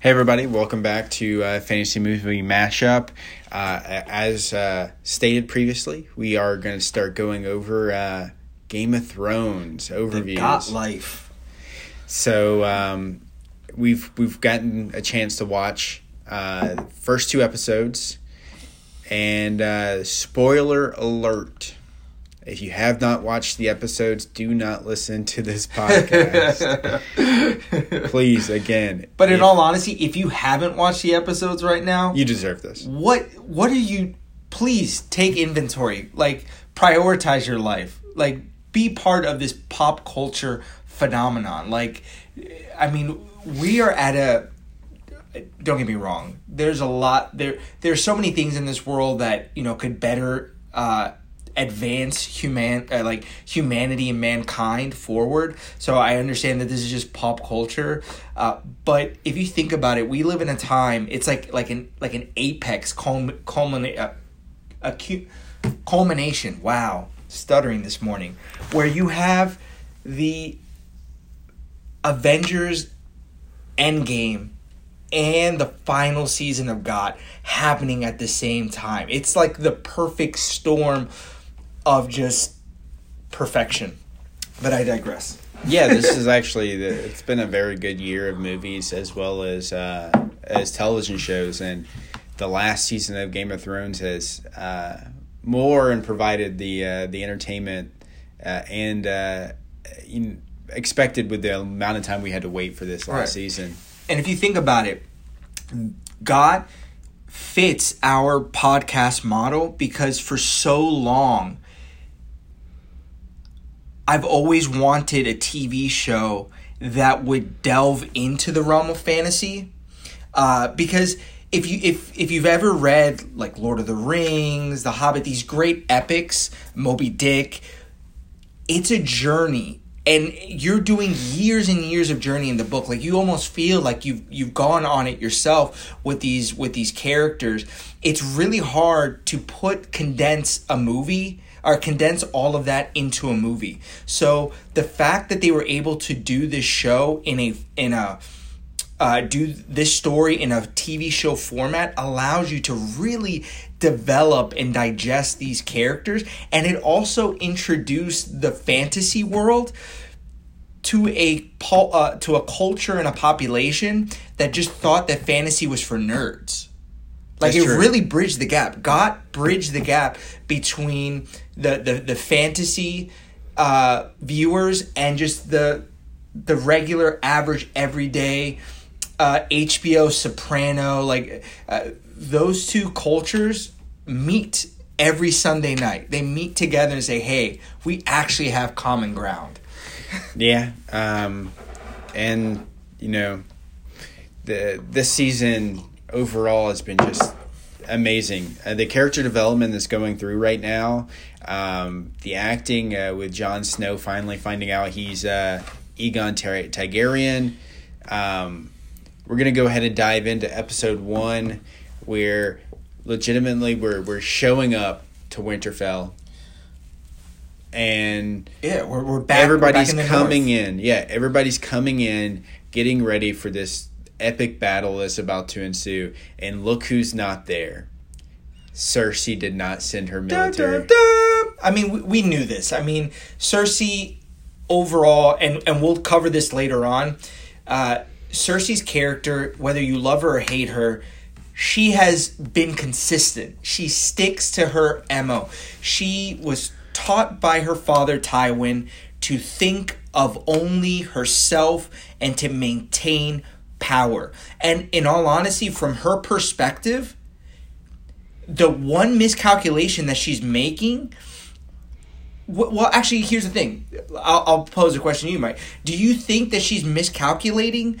Hey, everybody, welcome back to uh, Fantasy Movie Mashup. Uh, as uh, stated previously, we are going to start going over uh, Game of Thrones overviews. Got life. So um, we've we've gotten a chance to watch uh, first two episodes, and uh, spoiler alert: if you have not watched the episodes, do not listen to this podcast. Please, again. But in if- all honesty, if you haven't watched the episodes right now, you deserve this. what what are you? Please take inventory. Like prioritize your life. Like be part of this pop culture phenomenon. Like, I mean, we are at a. Don't get me wrong. There's a lot there. There's so many things in this world that you know could better uh, advance human uh, like humanity and mankind forward. So I understand that this is just pop culture, uh, but if you think about it, we live in a time. It's like like an like an apex culmin, culminate uh, acu- culmination. Wow, stuttering this morning, where you have the Avengers Endgame and the final season of GoT happening at the same time. It's like the perfect storm of just perfection. But I digress. yeah, this is actually the, it's been a very good year of movies as well as uh, as television shows, and the last season of Game of Thrones has uh, more and provided the uh, the entertainment uh, and uh, in, expected with the amount of time we had to wait for this last Right. season. And if you think about it, GoT fits our podcast model because for so long, I've always wanted a TV show that would delve into the realm of fantasy. Uh, because if you if if you've ever read like Lord of the Rings, The Hobbit, these great epics, Moby Dick, it's a journey and you're doing years and years of journey in the book like you almost feel like you've you've gone on it yourself with these with these characters it's really hard to put condense a movie or condense all of that into a movie so the fact that they were able to do this show in a in a uh, do this story in a TV show format allows you to really develop and digest these characters, and it also introduced the fantasy world to a uh, to a culture and a population that just thought that fantasy was for nerds. Like That's it true. really bridged the gap. Got bridged the gap between the the, the fantasy uh, viewers and just the the regular average everyday uh, HBO Soprano like uh, those two cultures meet every Sunday night. They meet together and say, "Hey, we actually have common ground." Yeah, um, and you know, the this season overall has been just amazing. Uh, the character development that's going through right now, um, the acting uh, with Jon Snow finally finding out he's uh, Aegon Tar- Targaryen. Um, we're gonna go ahead and dive into episode one, where legitimately we're we're showing up to Winterfell. And Yeah, we're we're back. everybody's we're back in coming north. in. Yeah, everybody's coming in, getting ready for this epic battle that's about to ensue. And look who's not there. Cersei did not send her military. I mean, we, we knew this. I mean, Cersei overall, and and we'll cover this later on. Uh, Cersei's character, whether you love her or hate her, she has been consistent. She sticks to her mo. She was taught by her father Tywin to think of only herself and to maintain power. And in all honesty, from her perspective, the one miscalculation that she's making well actually here's the thing. I'll, I'll pose a question to you mike. Do you think that she's miscalculating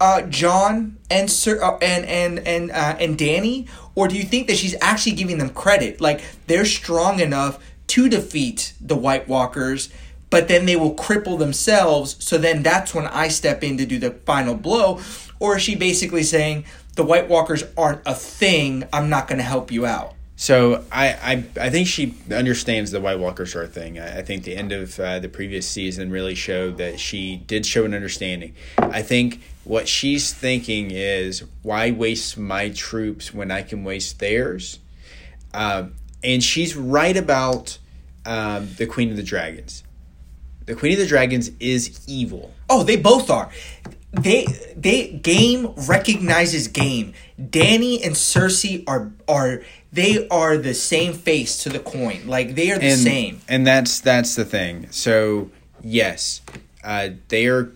uh, Jon and Sir, uh, and and and uh, and danny? Or do you think that she's actually giving them credit? Like they're strong enough to defeat the white walkers but then they will cripple themselves so then that's when i step in to do the final blow or is she basically saying the white walkers aren't a thing i'm not going to help you out So I, I I think she understands the White Walkers are a thing. I, I think the end of uh, the previous season really showed that she did show an understanding. I think what she's thinking is, why waste my troops when I can waste theirs? Um, and she's right about um, the Queen of the Dragons. The Queen of the Dragons is evil. Oh, they both are. They they game recognizes game. Danny and Cersei are are they are the same face to the coin. Like they are the and, same. And that's that's the thing. So yes, uh, they are.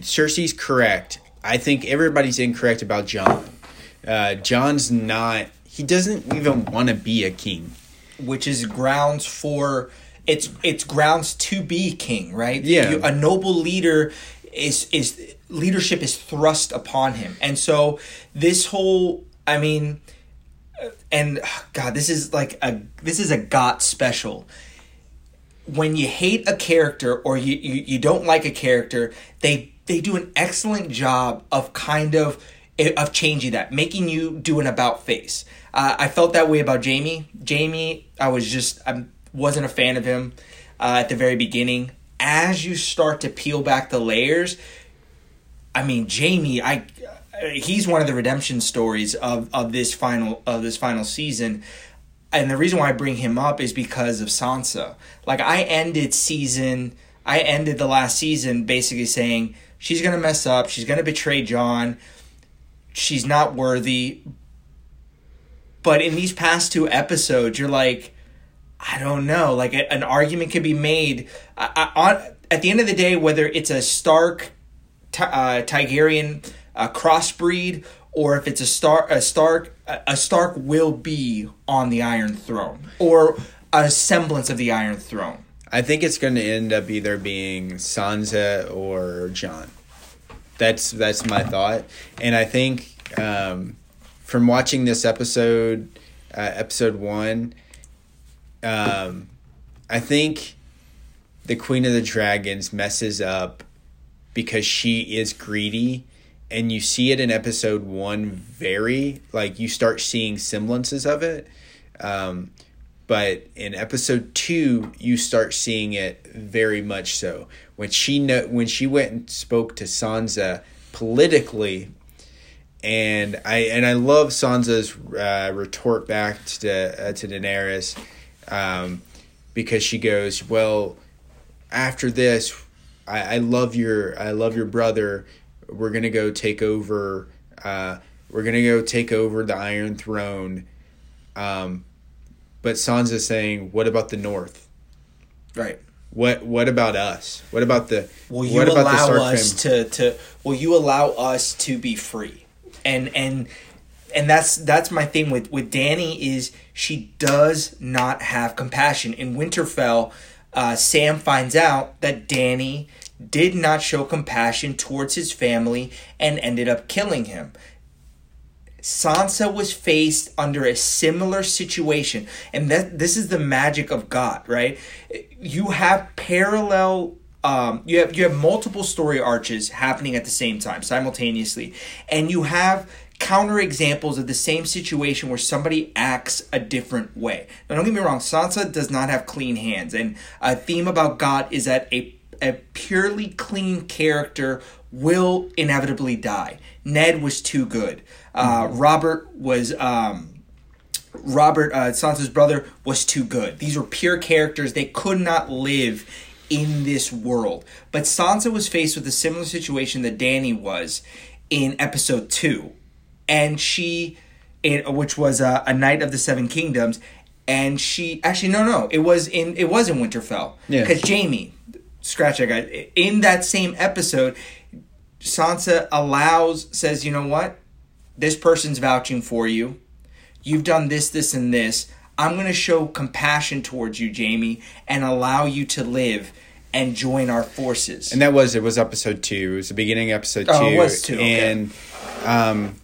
Cersei's correct. I think everybody's incorrect about Jon. Uh, Jon's not. He doesn't even want to be a king. Which is grounds for it's it's grounds to be king, right? Yeah. You, a noble leader is is leadership is thrust upon him, and so this whole, I mean, uh, and uh, God, this is like a this is a got special. When you hate a character or you, you, you don't like a character, they they do an excellent job of kind of eh, of changing that, making you do an about face. Uh, I felt that way about Jamie. Jamie, I was just I wasn't a fan of him uh, at the very beginning. As you start to peel back the layers, I mean, Jamie, I he's one of the redemption stories of, of this final of this final season. And the reason why I bring him up is because of Sansa. Like I ended season I ended the last season basically saying she's gonna mess up, she's gonna betray Jon, she's not worthy. But in these past two episodes, you're like, I don't know. Like a, an argument could be made I, I, on at the end of the day, whether it's a Stark, uh, Targaryen a crossbreed or if it's a star a stark a stark will be on the iron throne or a semblance of the iron throne. I think it's going to end up either being sansa or jon that's that's my thought. And i think um, from watching this episode uh, episode one um, i think the queen of the dragons messes up because she is greedy and you see it in episode one very like you start seeing semblances of it. Um, but in episode two you start seeing it very much so. When she know when she went and spoke to sansa politically and i and i love sansa's uh, retort back to uh, to daenerys um, because she goes well after this I, I love your i love your brother we're gonna go take over. Uh, we're gonna go take over the Iron Throne. Um, but Sansa's saying, "What about the North? Right. What What about us? What about the? Will you what about allow us to to? Will you allow us to be free? And and and that's that's my thing with with Dany is she does not have compassion. In Winterfell, uh, Sam finds out that Danny did not show compassion towards his family and ended up killing him. Sansa was faced under a similar situation, and that this is the magic of GoT, right? You have parallel um, you have you have multiple story arches happening at the same time simultaneously and you have counter examples of the same situation where somebody acts a different way now don't get me wrong sansa does not have clean hands and a theme about GoT is that a a purely clean character will inevitably die. Ned was too good. Uh, mm-hmm. Robert was um, Robert uh, Sansa's brother was too good. These were pure characters. They could not live in this world. But Sansa was faced with a similar situation that Danny was in episode two, and she, in, which was a Knight of the Seven Kingdoms, and she actually no no it was in it was in Winterfell because Jamie, scratch that guy. In that same episode, Sansa allows says, you know what? This person's vouching for you. You've done this, this, and this. I'm going to show compassion towards you, Jamie, and allow you to live and join our forces. And that was it was episode two. It was the beginning of episode two. Oh, it was two. And okay. um,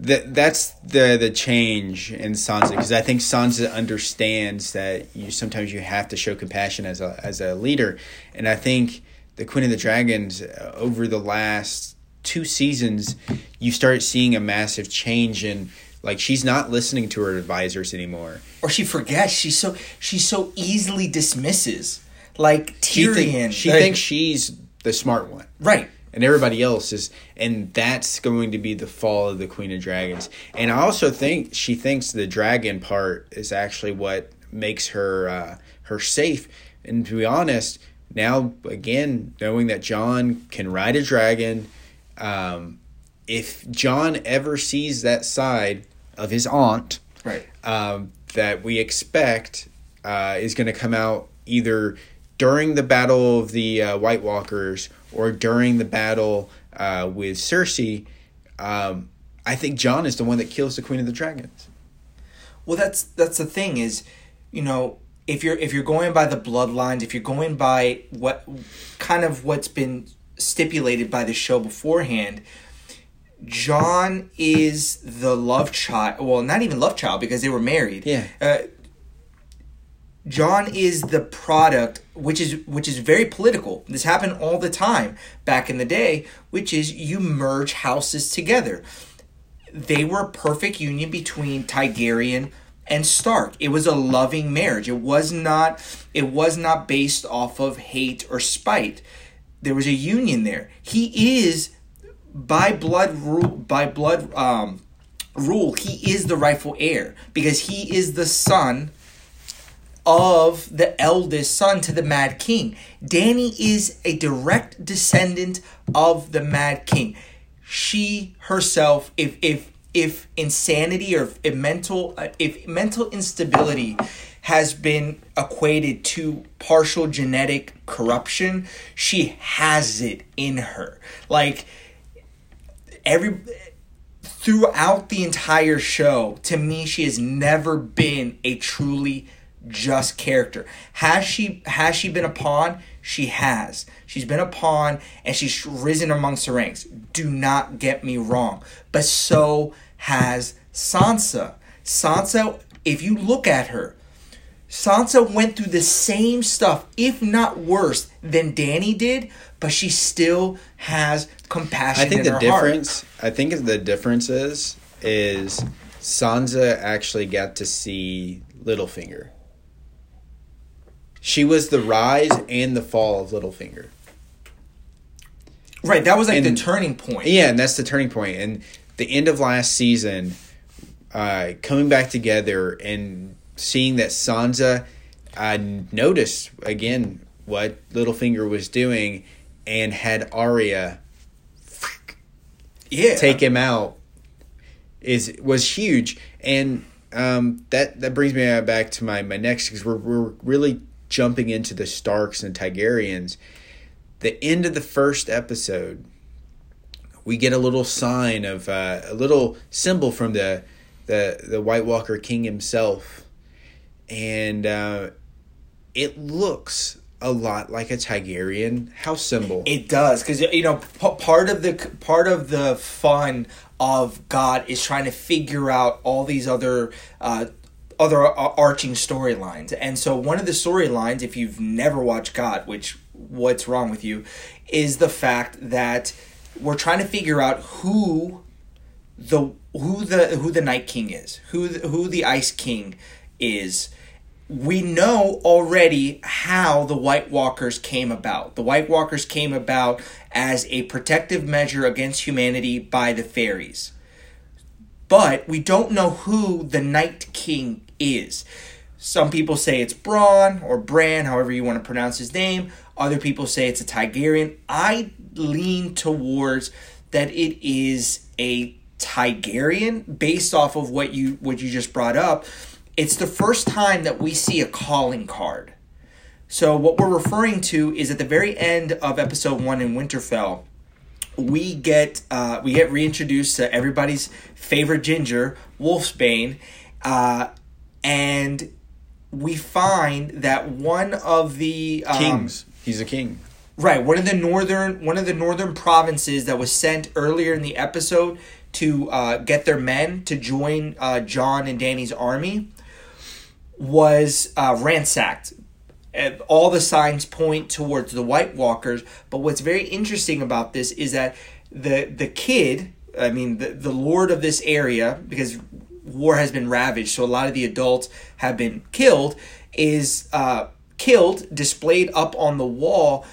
that that's the the change in Sansa because I think Sansa understands that you sometimes you have to show compassion as a as a leader, and I think the Queen of the Dragons uh, over the last two seasons you start seeing a massive change in like she's not listening to her advisors anymore, or she forgets. She's so she so easily dismisses like Tyrion. She, think, she like, thinks she's the smart one, right? And everybody else is and that's going to be the fall of the queen of dragons and i also think she thinks the dragon part is actually what makes her uh, her safe and to be honest now again knowing that Jon can ride a dragon um, if Jon ever sees that side of his aunt Right. um, that we expect uh, is going to come out either during the battle of the uh, White Walkers or during the battle uh, with Cersei. Um, I think Jon is the one that kills the Queen of the Dragons. Well, that's that's the thing is, you know, if you're if you're going by the bloodlines, if you're going by what kind of what's been stipulated by the show beforehand, Jon is the love child. Well, not even love child because they were married. Yeah. Uh, Jon is the product, which is which is very political. This happened all the time back in the day, which is you merge houses together. They were a perfect union between Targaryen and Stark. It was a loving marriage. It was not it was not based off of hate or spite. There was a union there. He is by blood rule by blood um, rule. He is the rightful heir because he is the son of the eldest son to the Mad King. Danny is a direct descendant of the Mad King. She herself, if if if insanity or if mental uh, if mental instability has been equated to partial genetic corruption, she has it in her. Like every throughout the entire show, to me, she has never been a truly just character. Has she has she been a pawn? She has. She's been a pawn and she's risen amongst the ranks. Do not get me wrong. But so has Sansa. Sansa, if you look at her, Sansa went through the same stuff, if not worse, than Danny did, but she still has compassion. I think in the difference. I think the difference is is Sansa actually got to see Littlefinger. She was the rise and the fall of Littlefinger. Right, that was like the turning point. Yeah, and that's the turning point. And the end of last season, uh, coming back together and seeing that Sansa uh, noticed again what Littlefinger was doing and had Arya yeah. take him out is was huge and um, that that brings me back to my my next because we're we're really jumping into the Starks and Targaryens. The end of the first episode, we get a little sign of uh, a little symbol from the the the White Walker King himself, and uh, it looks a lot like a Targaryen house symbol. It does because you know p- part of the part of the fun of GoT is trying to figure out all these other uh, other arching storylines, and so one of the storylines, if you've never watched GoT, which what's wrong with you, is the fact that we're trying to figure out who the who the who the Night King is, who the, who the Ice King is. We know already how the White Walkers came about. The White Walkers came about as a protective measure against humanity by the fairies. But we don't know who the Night King is. Some people say it's Braun or Bran, however you want to pronounce his name. Other people say it's a Targaryen. I lean towards that it is a Targaryen based off of what you what you just brought up. It's the first time that we see a calling card. So what we're referring to is at the very end of episode one in Winterfell, we get uh, we get reintroduced to everybody's favorite ginger, Wolfsbane, uh, and we find that one of the um, Kings. He's a king. Right, one of the northern one of the northern provinces that was sent earlier in the episode to uh, get their men to join uh, Jon and Danny's army was uh, ransacked. All the signs point towards the White Walkers, but what's very interesting about this is that the the kid, I mean the the lord of this area, because war has been ravaged, so a lot of the adults have been killed, is uh, killed, displayed up on the wall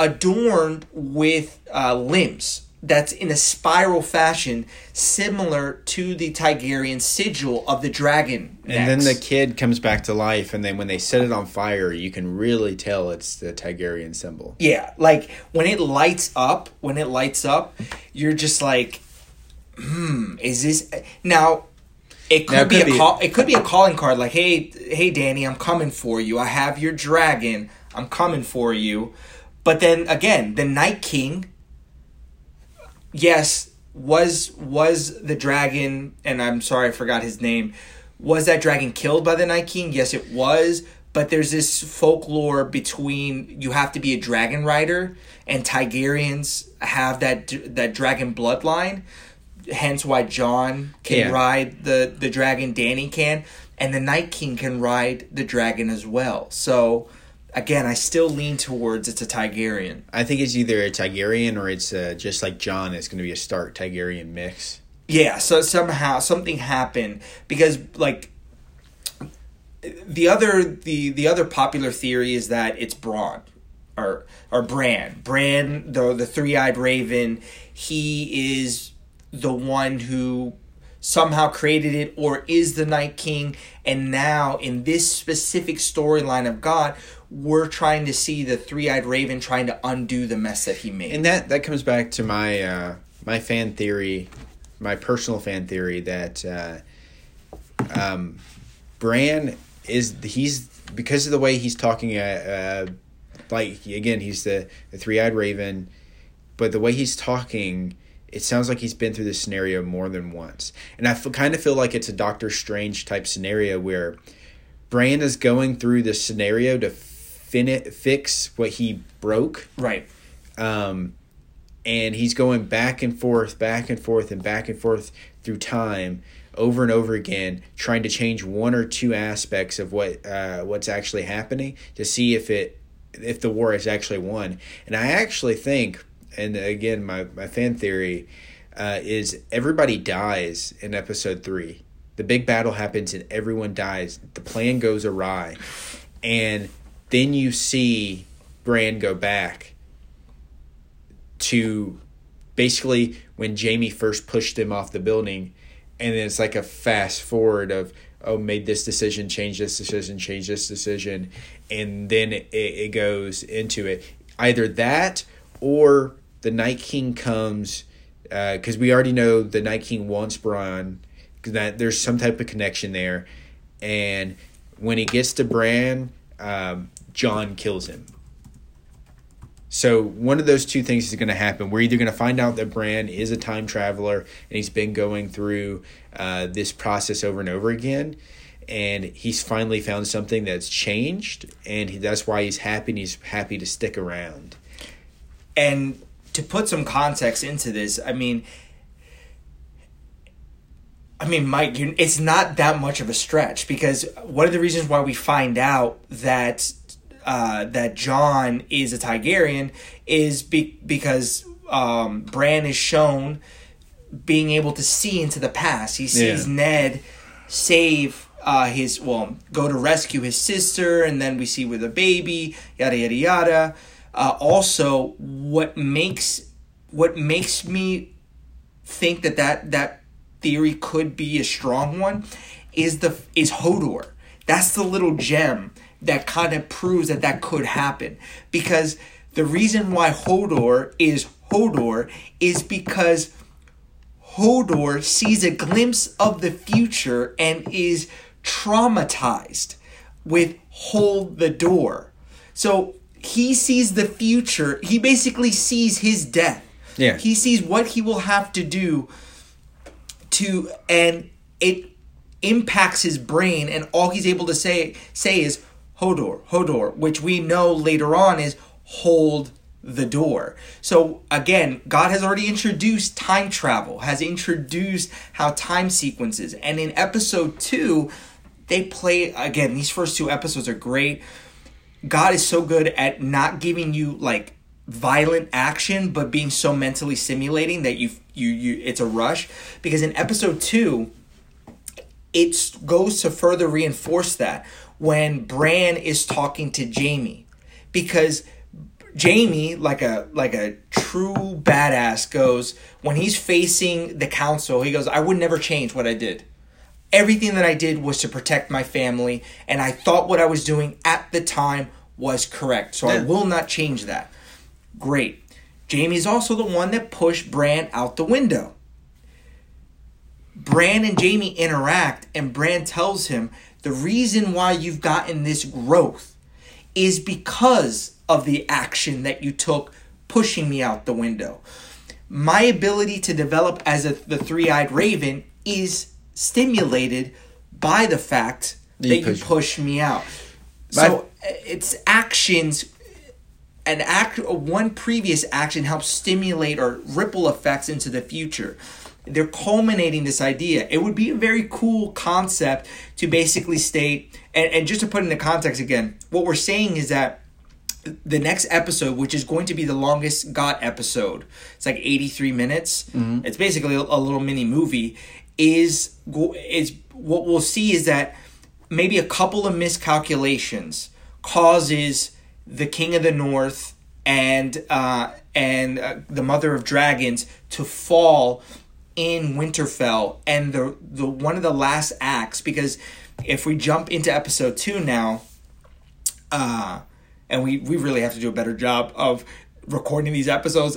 adorned with uh, limbs that's in a spiral fashion, similar to the Targaryen sigil of the dragon. And then the kid comes back to life, and then when they set it on fire, you can really tell it's the Targaryen symbol. Yeah, like when it lights up, when it lights up, you're just like, hmm, is this now? It could, Now, it be could a call. It could be a calling card, like, hey, hey, Danny, I'm coming for you. I have your dragon. I'm coming for you. But then again, the Night King. Yes, was was the dragon, and I'm sorry I forgot his name. Was that dragon killed by the Night King? Yes, it was. But there's this folklore between you have to be a dragon rider, and Targaryens have that that dragon bloodline. Hence, why Jon can Yeah. ride the the dragon, Danny can, and the Night King can ride the dragon as well. So, again, I still lean towards it's a Targaryen. I think it's either a Targaryen or it's uh, just like Jon. It's going to be a Stark Targaryen mix. Yeah, so somehow something happened because like the other the the other popular theory is that it's Braun or or Bran. Bran, the the three eyed raven, he is the one who somehow created it or is the Night King. And now in this specific storyline of GoT, we're trying to see the three eyed raven trying to undo the mess that he made. And that that comes back to my uh, my fan theory, my personal fan theory that uh, um, Bran is he's because of the way he's talking. Uh, uh, like again, he's the, the three eyed raven, but the way he's talking, it sounds like he's been through this scenario more than once. And I feel, kind of feel like it's a Doctor Strange type scenario where Bran is going through this scenario to fin fix what he broke right. um, and he's going back and forth, back and forth, and back and forth through time, over and over again, trying to change one or two aspects of what uh, what's actually happening to see if it if the war is actually won. And I actually think, and again, my my fan theory uh, is everybody dies in episode three. The big battle happens and everyone dies. The plan goes awry, and then you see Bran go back to basically when Jamie first pushed him off the building, and then it's like a fast forward of oh made this decision, change this decision, change this decision, and then it, it goes into it either that or the Night King comes because we already know the Night King wants Bran that there's some type of connection there, and when he gets to Bran, um, Jon kills him. So one of those two things is going to happen. We're either going to find out that Bran is a time traveler and he's been going through uh, this process over and over again, and he's finally found something that's changed, and he, that's why he's happy. He's happy to stick around. And to put some context into this, I mean, I mean, Mike, you it's not that much of a stretch because one of the reasons why we find out that uh, that Jon is a Targaryen is be- because um, Bran is shown being able to see into the past. He sees Yeah. Ned save uh, his well, go to rescue his sister, and then we see with a baby, yada yada yada. Uh, also, what makes what makes me think that that that theory could be a strong one is the is Hodor. That's the little gem that kind of proves that that could happen because the reason why Hodor is Hodor is because Hodor sees a glimpse of the future and is traumatized with hold the door. So he sees the future. He basically sees his death. Yeah. He sees what he will have to do to and it impacts his brain and all he's able to say say is Hodor, Hodor, which we know later on is hold the door. So again, GoT has already introduced time travel, has introduced how time sequences. And in episode 2, they play again, these first two episodes are great. GoT is so good at not giving you like violent action but being so mentally stimulating that you you you it's a rush because in episode 2 it goes to further reinforce that when Bran is talking to Jamie because Jamie, like a like a true badass, goes when he's facing the council. He goes, "I would never change what I did. Everything that I did was to protect my family, and I thought what I was doing at the time was correct. So I will not change that." Great. Jamie's also the one that pushed Bran out the window. Bran and Jamie interact, and Bran tells him the reason why you've gotten this growth is because of the action that you took pushing me out the window. My ability to develop as a, the three eyed raven is stimulated by the fact You that you push- me out. So uh, it's actions an act one previous action helps stimulate or ripple effects into the future. They're culminating this idea. It would be a very cool concept to basically state and, and just to put into context again what we're saying is that the next episode which is going to be the longest got episode it's like 83 minutes. Mm-hmm. It's basically a, a little mini movie is is what we'll see is that maybe a couple of miscalculations causes the king of the north and uh, and uh, the mother of dragons to fall in Winterfell and the the one of the last acts because if we jump into episode 2 now uh and we we really have to do a better job of recording these episodes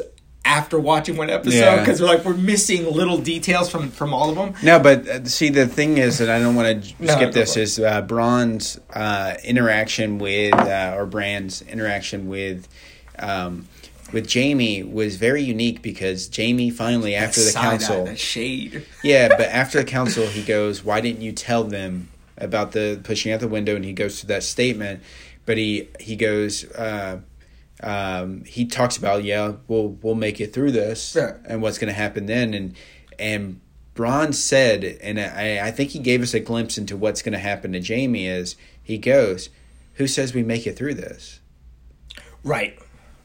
after watching one episode Yeah. because we're like we're missing little details from from all of them No, but uh, see, the thing is that I don't want to No, skip this Is uh, Braun's uh, interaction with uh, or Brand's interaction with um, with Jamie was very unique because Jamie finally after the council, that shade yeah, but after the council, he goes, "Why didn't you tell them about the pushing out the window?" And he goes to that statement, but he he goes. Uh, um, he talks about yeah we'll we'll make it through this Yeah. and what's going to happen then. And and Braun said and I, I think he gave us a glimpse into what's going to happen to Jamie is he goes who says we make it through this? Right.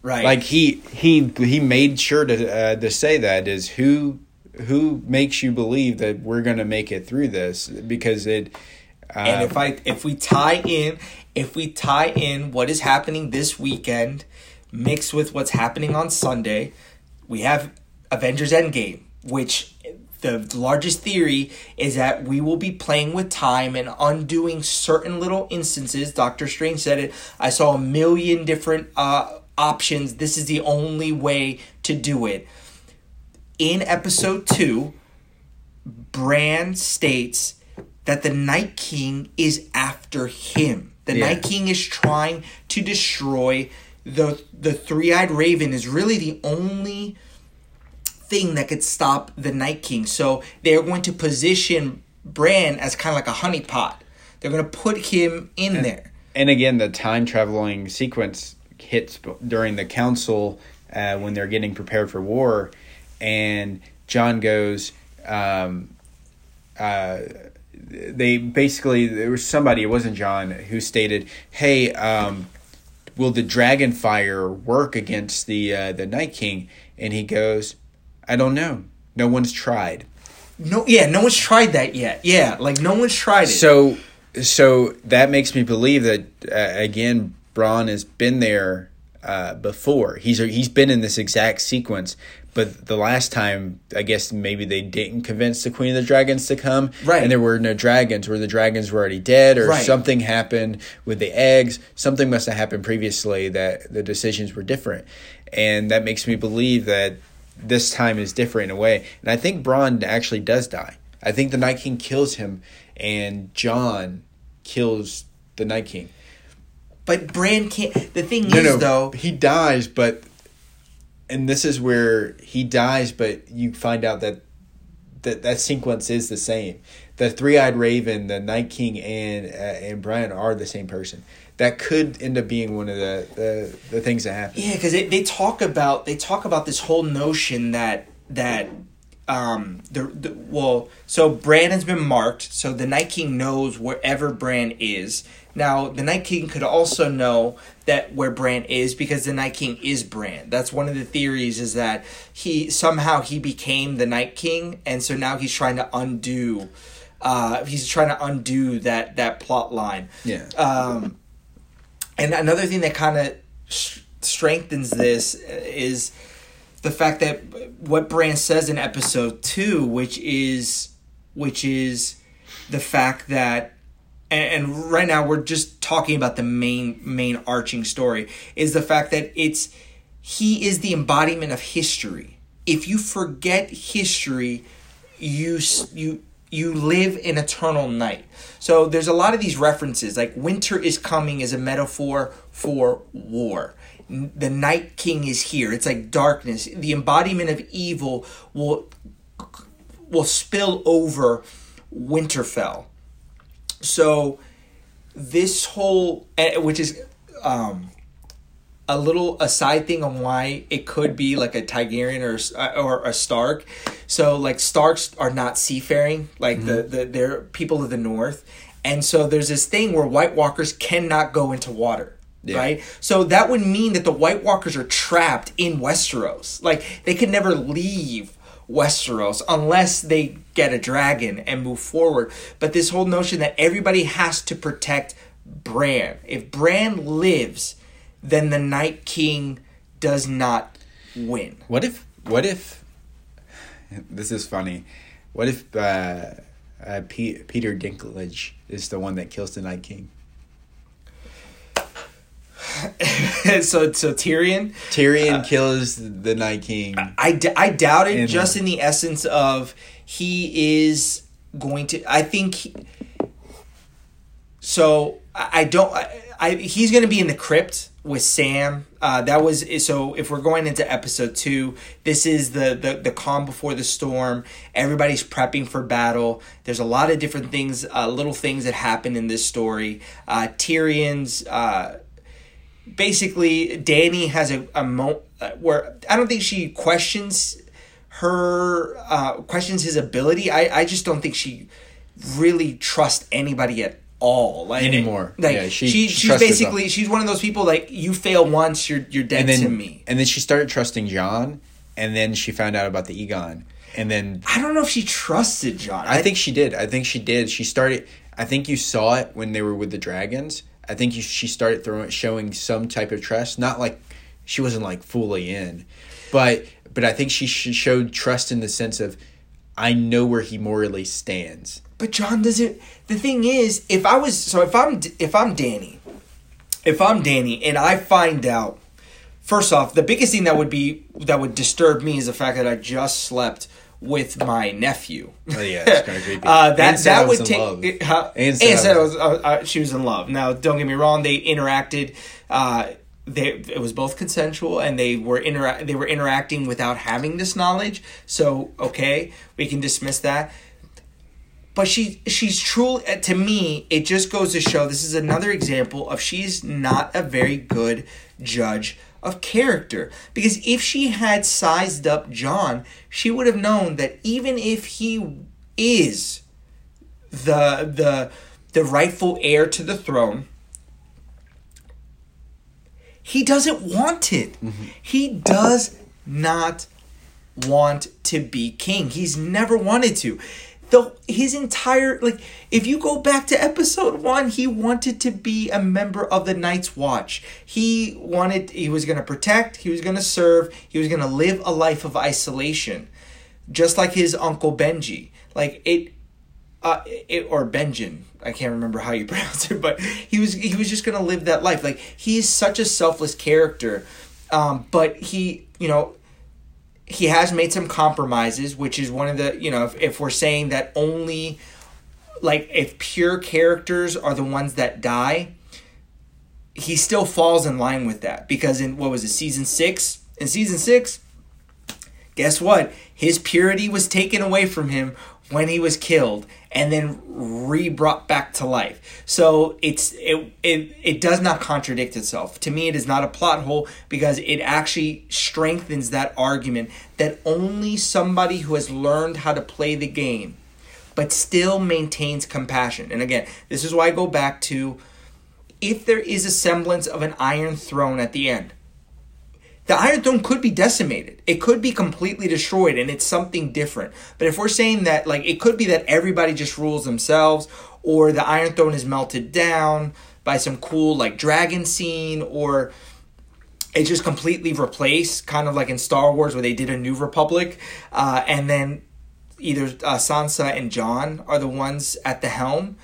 Right. Like he he he made sure to uh, to say that is who who makes you believe that we're going to make it through this? Because it uh, And if I if we tie in if we tie in what is happening this weekend mixed with what's happening on Sunday, we have Avengers Endgame, which the largest theory is that we will be playing with time and undoing certain little instances. Doctor Strange said it. I saw a million different uh, options. This is the only way to do it. In episode two, Bran states that the Night King is after him. The Yeah. Night King is trying to destroy the the three-eyed raven is really the only thing that could stop the Night King. So they're going to position Bran as kind of like a honeypot. They're going to put him in there. and again the time traveling sequence hits during the council uh, when they're getting prepared for war and Jon goes um, uh, they basically there was somebody it wasn't Jon who stated hey um, will the dragon fire work against the uh, the night king and he goes i don't know no one's tried No, yeah, no one's tried that yet. Yeah, like no one's tried it. So, so that makes me believe that uh, again, Braun has been there uh, before. He's he's been in this exact sequence, but the last time, I guess maybe they didn't convince the Queen of the Dragons to come, Right. And there were no dragons, or the dragons were already dead, or Right. something happened with the eggs. Something must have happened previously that the decisions were different, and that makes me believe that this time is different in a way. And I think Braun actually does die. I think the Night King kills him, and Jon kills the Night King. but Bran can't. The thing No, is, no, though, he dies, but and this is where he dies, but you find out that that that sequence is the same. The three-eyed raven, the Night King, and uh, and Brian are the same person. That could end up being one of the the, the things that happen. Yeah, because they, they talk about they talk about this whole notion that that um the, the well so Bran has been marked so the Night King knows wherever Bran is. Now the Night King could also know that where Bran is because the Night King is Bran. That's one of the theories is that he somehow he became the Night King and so now he's trying to undo uh he's trying to undo that that plot line. Yeah. Um, and another thing that kind of sh- strengthens this is the fact that what Bran says in episode two, which is which is the fact that and, and right now we're just talking about the main main arching story is the fact that it's he is the embodiment of history. If you forget history, you you you live in eternal night. So there's a lot of these references like winter is coming as a metaphor for war. The night king is here. It's like darkness. The embodiment of evil will will spill over Winterfell. So this whole eh, which is um a little aside thing on why it could be like a Targaryen or uh, or a Stark. So like Starks are not seafaring, like mm-hmm. the the they're people of the North, and so there's this thing where White Walkers cannot go into water. Yeah. Right, so that would mean that the White Walkers are trapped in Westeros. Like they could never leave Westeros unless they get a dragon and move forward. But this whole notion that everybody has to protect Bran. If Bran lives, then the Night King does not win. What if? What if? This is funny. What if uh, uh, P- Peter Dinklage is the one that kills the Night King? so so Tyrion Tyrion uh, kills the Night King. I, d- I doubt it. just in the essence of he is going to. I think. He, so I, I don't. I, I he's going to be in the crypt with Sam. Uh, that was so. If we're going into episode two, this is the, the the calm before the storm. Everybody's prepping for battle. There's a lot of different things, uh, little things that happen in this story. Uh, Tyrion's uh, basically Danny has a a mo uh, where I don't think she questions her uh, questions his ability. I I just don't think she really trusts anybody at all like anymore. Like yeah, she, she she's basically herself. she's one of those people like you fail once, you're you're dead then, to me. And then she started trusting Jon, and then she found out about the Aegon, and then I don't know if she trusted Jon. I, I think she did. I think she did. She started. I think you saw it when they were with the dragons. I think she started throwing showing some type of trust. Not like she wasn't like fully in, but but I think she showed trust in the sense of I know where he morally stands but Jon doesn't. The thing is, if I was so, if I'm if I'm Dany, if I'm Danny, and I find out, first off, the biggest thing that would be that would disturb me is the fact that I just slept with my nephew. Oh yeah, it's kind of creepy. uh, that that would take. Uh, and said, said was, uh, uh, she was in love. Now, don't get me wrong; they interacted. Uh, they, it was both consensual, and they were intera- They were interacting without having this knowledge. So, okay, we can dismiss that but she she's truly to me it just goes to show this is another example of she's not a very good judge of character. Because if she had sized up Jon, she would have known that even if he is the the the rightful heir to the throne he doesn't want it. Mm-hmm. he does not want to be king. He's never wanted to the his entire like if you go back to episode 1 he wanted to be a member of the Night's Watch he wanted he was going to protect he was going to serve he was going to live a life of isolation just like his uncle Benji like it uh, it, or Benjen, I can't remember how you pronounce it, but he was he was just gonna live that life. Like he's such a selfless character, um, but he, you know, he has made some compromises, which is one of the you know if, if we're saying that only like if pure characters are the ones that die, he still falls in line with that because in what was it season six? In season six, guess what? His purity was taken away from him when he was killed and then re-brought back to life. So it's it, it it does not contradict itself. To me it is not a plot hole because it actually strengthens that argument that only somebody who has learned how to play the game but still maintains compassion. And again, this is why I go back to if there is a semblance of an iron throne at the end, the Iron Throne could be decimated. It could be completely destroyed and it's something different. But if we're saying that, like, it could be that everybody just rules themselves or the Iron Throne is melted down by some cool, like, dragon scene or it's just completely replaced, kind of like in Star Wars where they did a New Republic, uh, and then either uh, Sansa and Jon are the ones at the helm.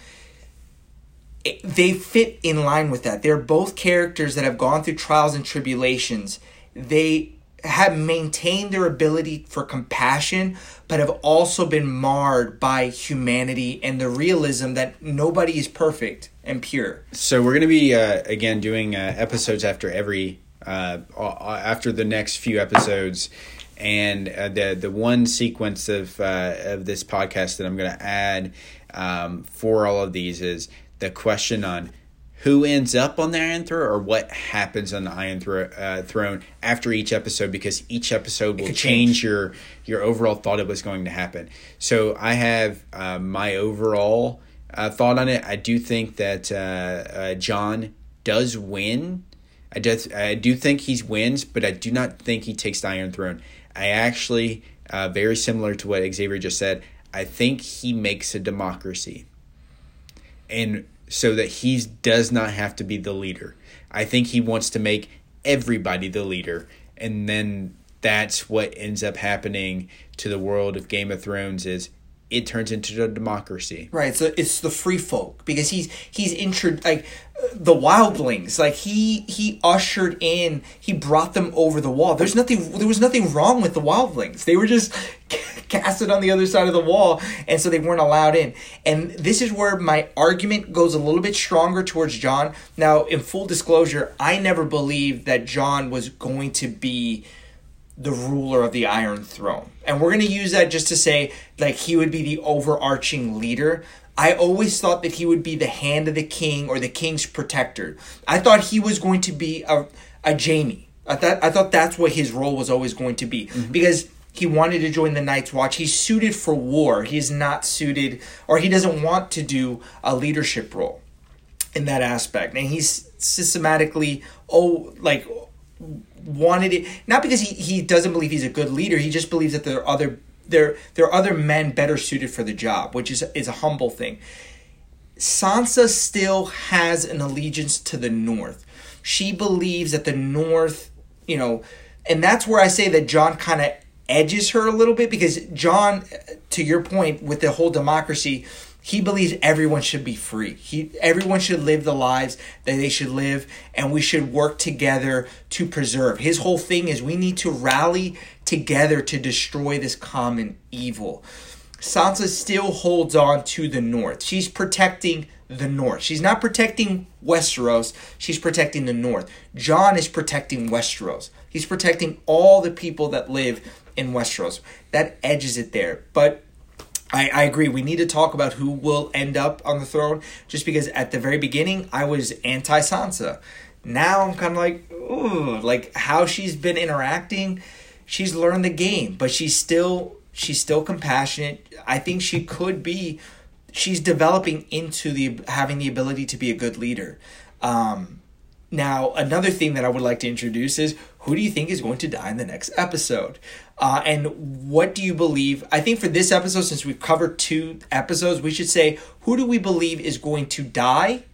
It, they fit in line with that. They're both characters that have gone through trials and tribulations. They have maintained their ability for compassion, but have also been marred by humanity and the realism that nobody is perfect and pure. So we're going to be uh, again doing uh, episodes after every uh, after the next few episodes, and uh, the the one sequence of uh, of this podcast that I'm going to add um, for all of these is the question on who ends up on the Iron Throne or what happens on the Iron Thro- uh, Throne after each episode because each episode will change, change, your your overall thought of what's going to happen. So I have uh, my overall uh, thought on it. I do think that uh, uh, Jon does win. I do, I do think he wins, but I do not think he takes the Iron Throne. I actually, uh, very similar to what Xavier just said, I think he makes a democracy. And so that he does not have to be the leader. I think he wants to make everybody the leader. And then that's what ends up happening to the world of Game of Thrones is it turns into a democracy. Right. So it's the free folk because he's he's intro like the wildlings. Like he he ushered in. He brought them over the wall. There's nothing. There was nothing wrong with the wildlings. They were just casted on the other side of the wall, and so they weren't allowed in. And this is where my argument goes a little bit stronger towards Jon. Now, in full disclosure, I never believed that Jon was going to be the ruler of the Iron Throne. And we're going to use that just to say, like, he would be the overarching leader. I always thought that he would be the hand of the king or the king's protector. I thought he was going to be a, a Jaime. I thought I thought that's what his role was always going to be mm-hmm. because he wanted to join the Night's Watch. He's suited for war. He's not suited, or he doesn't want to do a leadership role in that aspect. And he's systematically, oh, like wanted it not because he, he doesn't believe he's a good leader he just believes that there are other there there are other men better suited for the job which is is a humble thing. Sansa still has an allegiance to the north. She believes that the north you know and that's where i say that Jon kind of edges her a little bit because Jon, to your point with the whole democracy he believes everyone should be free. He everyone should live the lives that they should live and we should work together to preserve. His whole thing is we need to rally together to destroy this common evil. Sansa still holds on to the north. She's protecting the north. She's not protecting Westeros, she's protecting the north. Jon is protecting Westeros. He's protecting all the people that live in Westeros. That edges it there. But I, I agree. We need to talk about who will end up on the throne. Just because at the very beginning I was anti Sansa. Now I'm kind of like, ooh, like how she's been interacting. She's learned the game, but she's still she's still compassionate. I think she could be. She's developing into the having the ability to be a good leader. Um, now, another thing that I would like to introduce is who do you think is going to die in the next episode? Uh, and what do you believe? I think for this episode, since we've covered two episodes, we should say who do we believe is going to die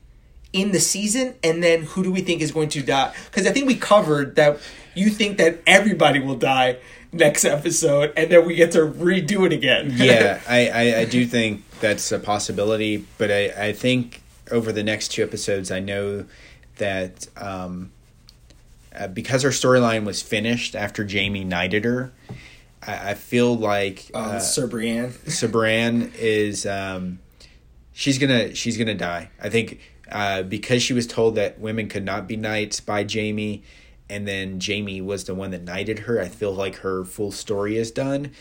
in the season, and then who do we think is going to die? Because I think we covered that you think that everybody will die next episode, and then we get to redo it again. yeah, I, I, I do think that's a possibility, but I, I think over the next two episodes, I know that um, uh, because her storyline was finished after Jaime knighted her, I, I feel like uh, uh, Sir Brienne. Sir Brienne is um, she's gonna she's gonna die. I think uh, because she was told that women could not be knights by Jaime, and then Jaime was the one that knighted her. I feel like her full story is done,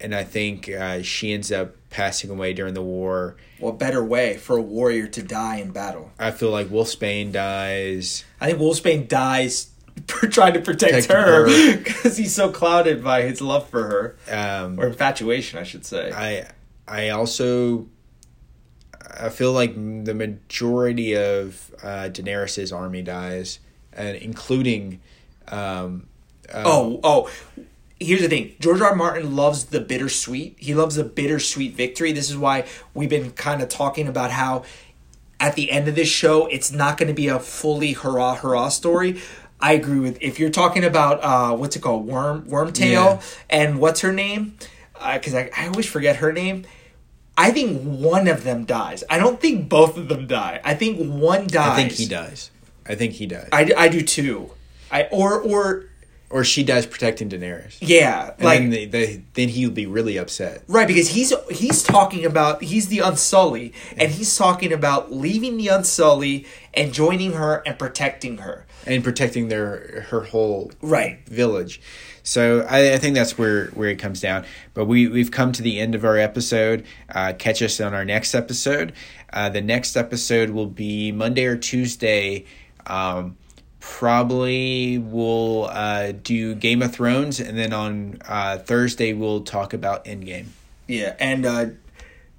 and I think uh, she ends up passing away during the war. What better way for a warrior to die in battle? I feel like Wolfsbane dies. I think Wolfsbane dies trying to protect, protect her because he's so clouded by his love for her um, or infatuation, I should say. I I also I feel like the majority of uh, Daenerys's army dies, and including. Um, um, oh, oh! here's the thing george r. r martin loves the bittersweet he loves the bittersweet victory this is why we've been kind of talking about how at the end of this show it's not going to be a fully hurrah hurrah story I agree with if you're talking about uh, what's it called, Worm Wormtail, Yeah. and what's her name? Because I, I always forget her name. I think one of them dies. I don't think both of them die. I think one dies. I think he dies. I think he dies. I, I do too. I or or or she dies protecting Daenerys. yeah, And like then, they, they, then he would be really upset. Right, because he's he's talking about he's the Unsully, and he's talking about leaving the Unsully and joining her and protecting her. And protecting their her whole Right. village. So I, I think that's where, where it comes down. But we, we've come to the end of our episode. Uh, catch us on our next episode. Uh, the next episode will be Monday or Tuesday. Um, probably we'll uh, do Game of Thrones. And then on uh, Thursday, we'll talk about Endgame. Yeah, and uh,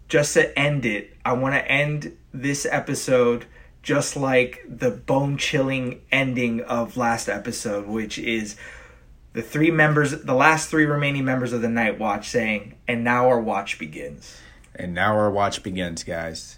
just to end it, I want to end this episode just like the bone chilling ending of last episode, which is the three members, the last three remaining members of the Night Watch saying, "And now our watch begins." And now our watch begins, guys.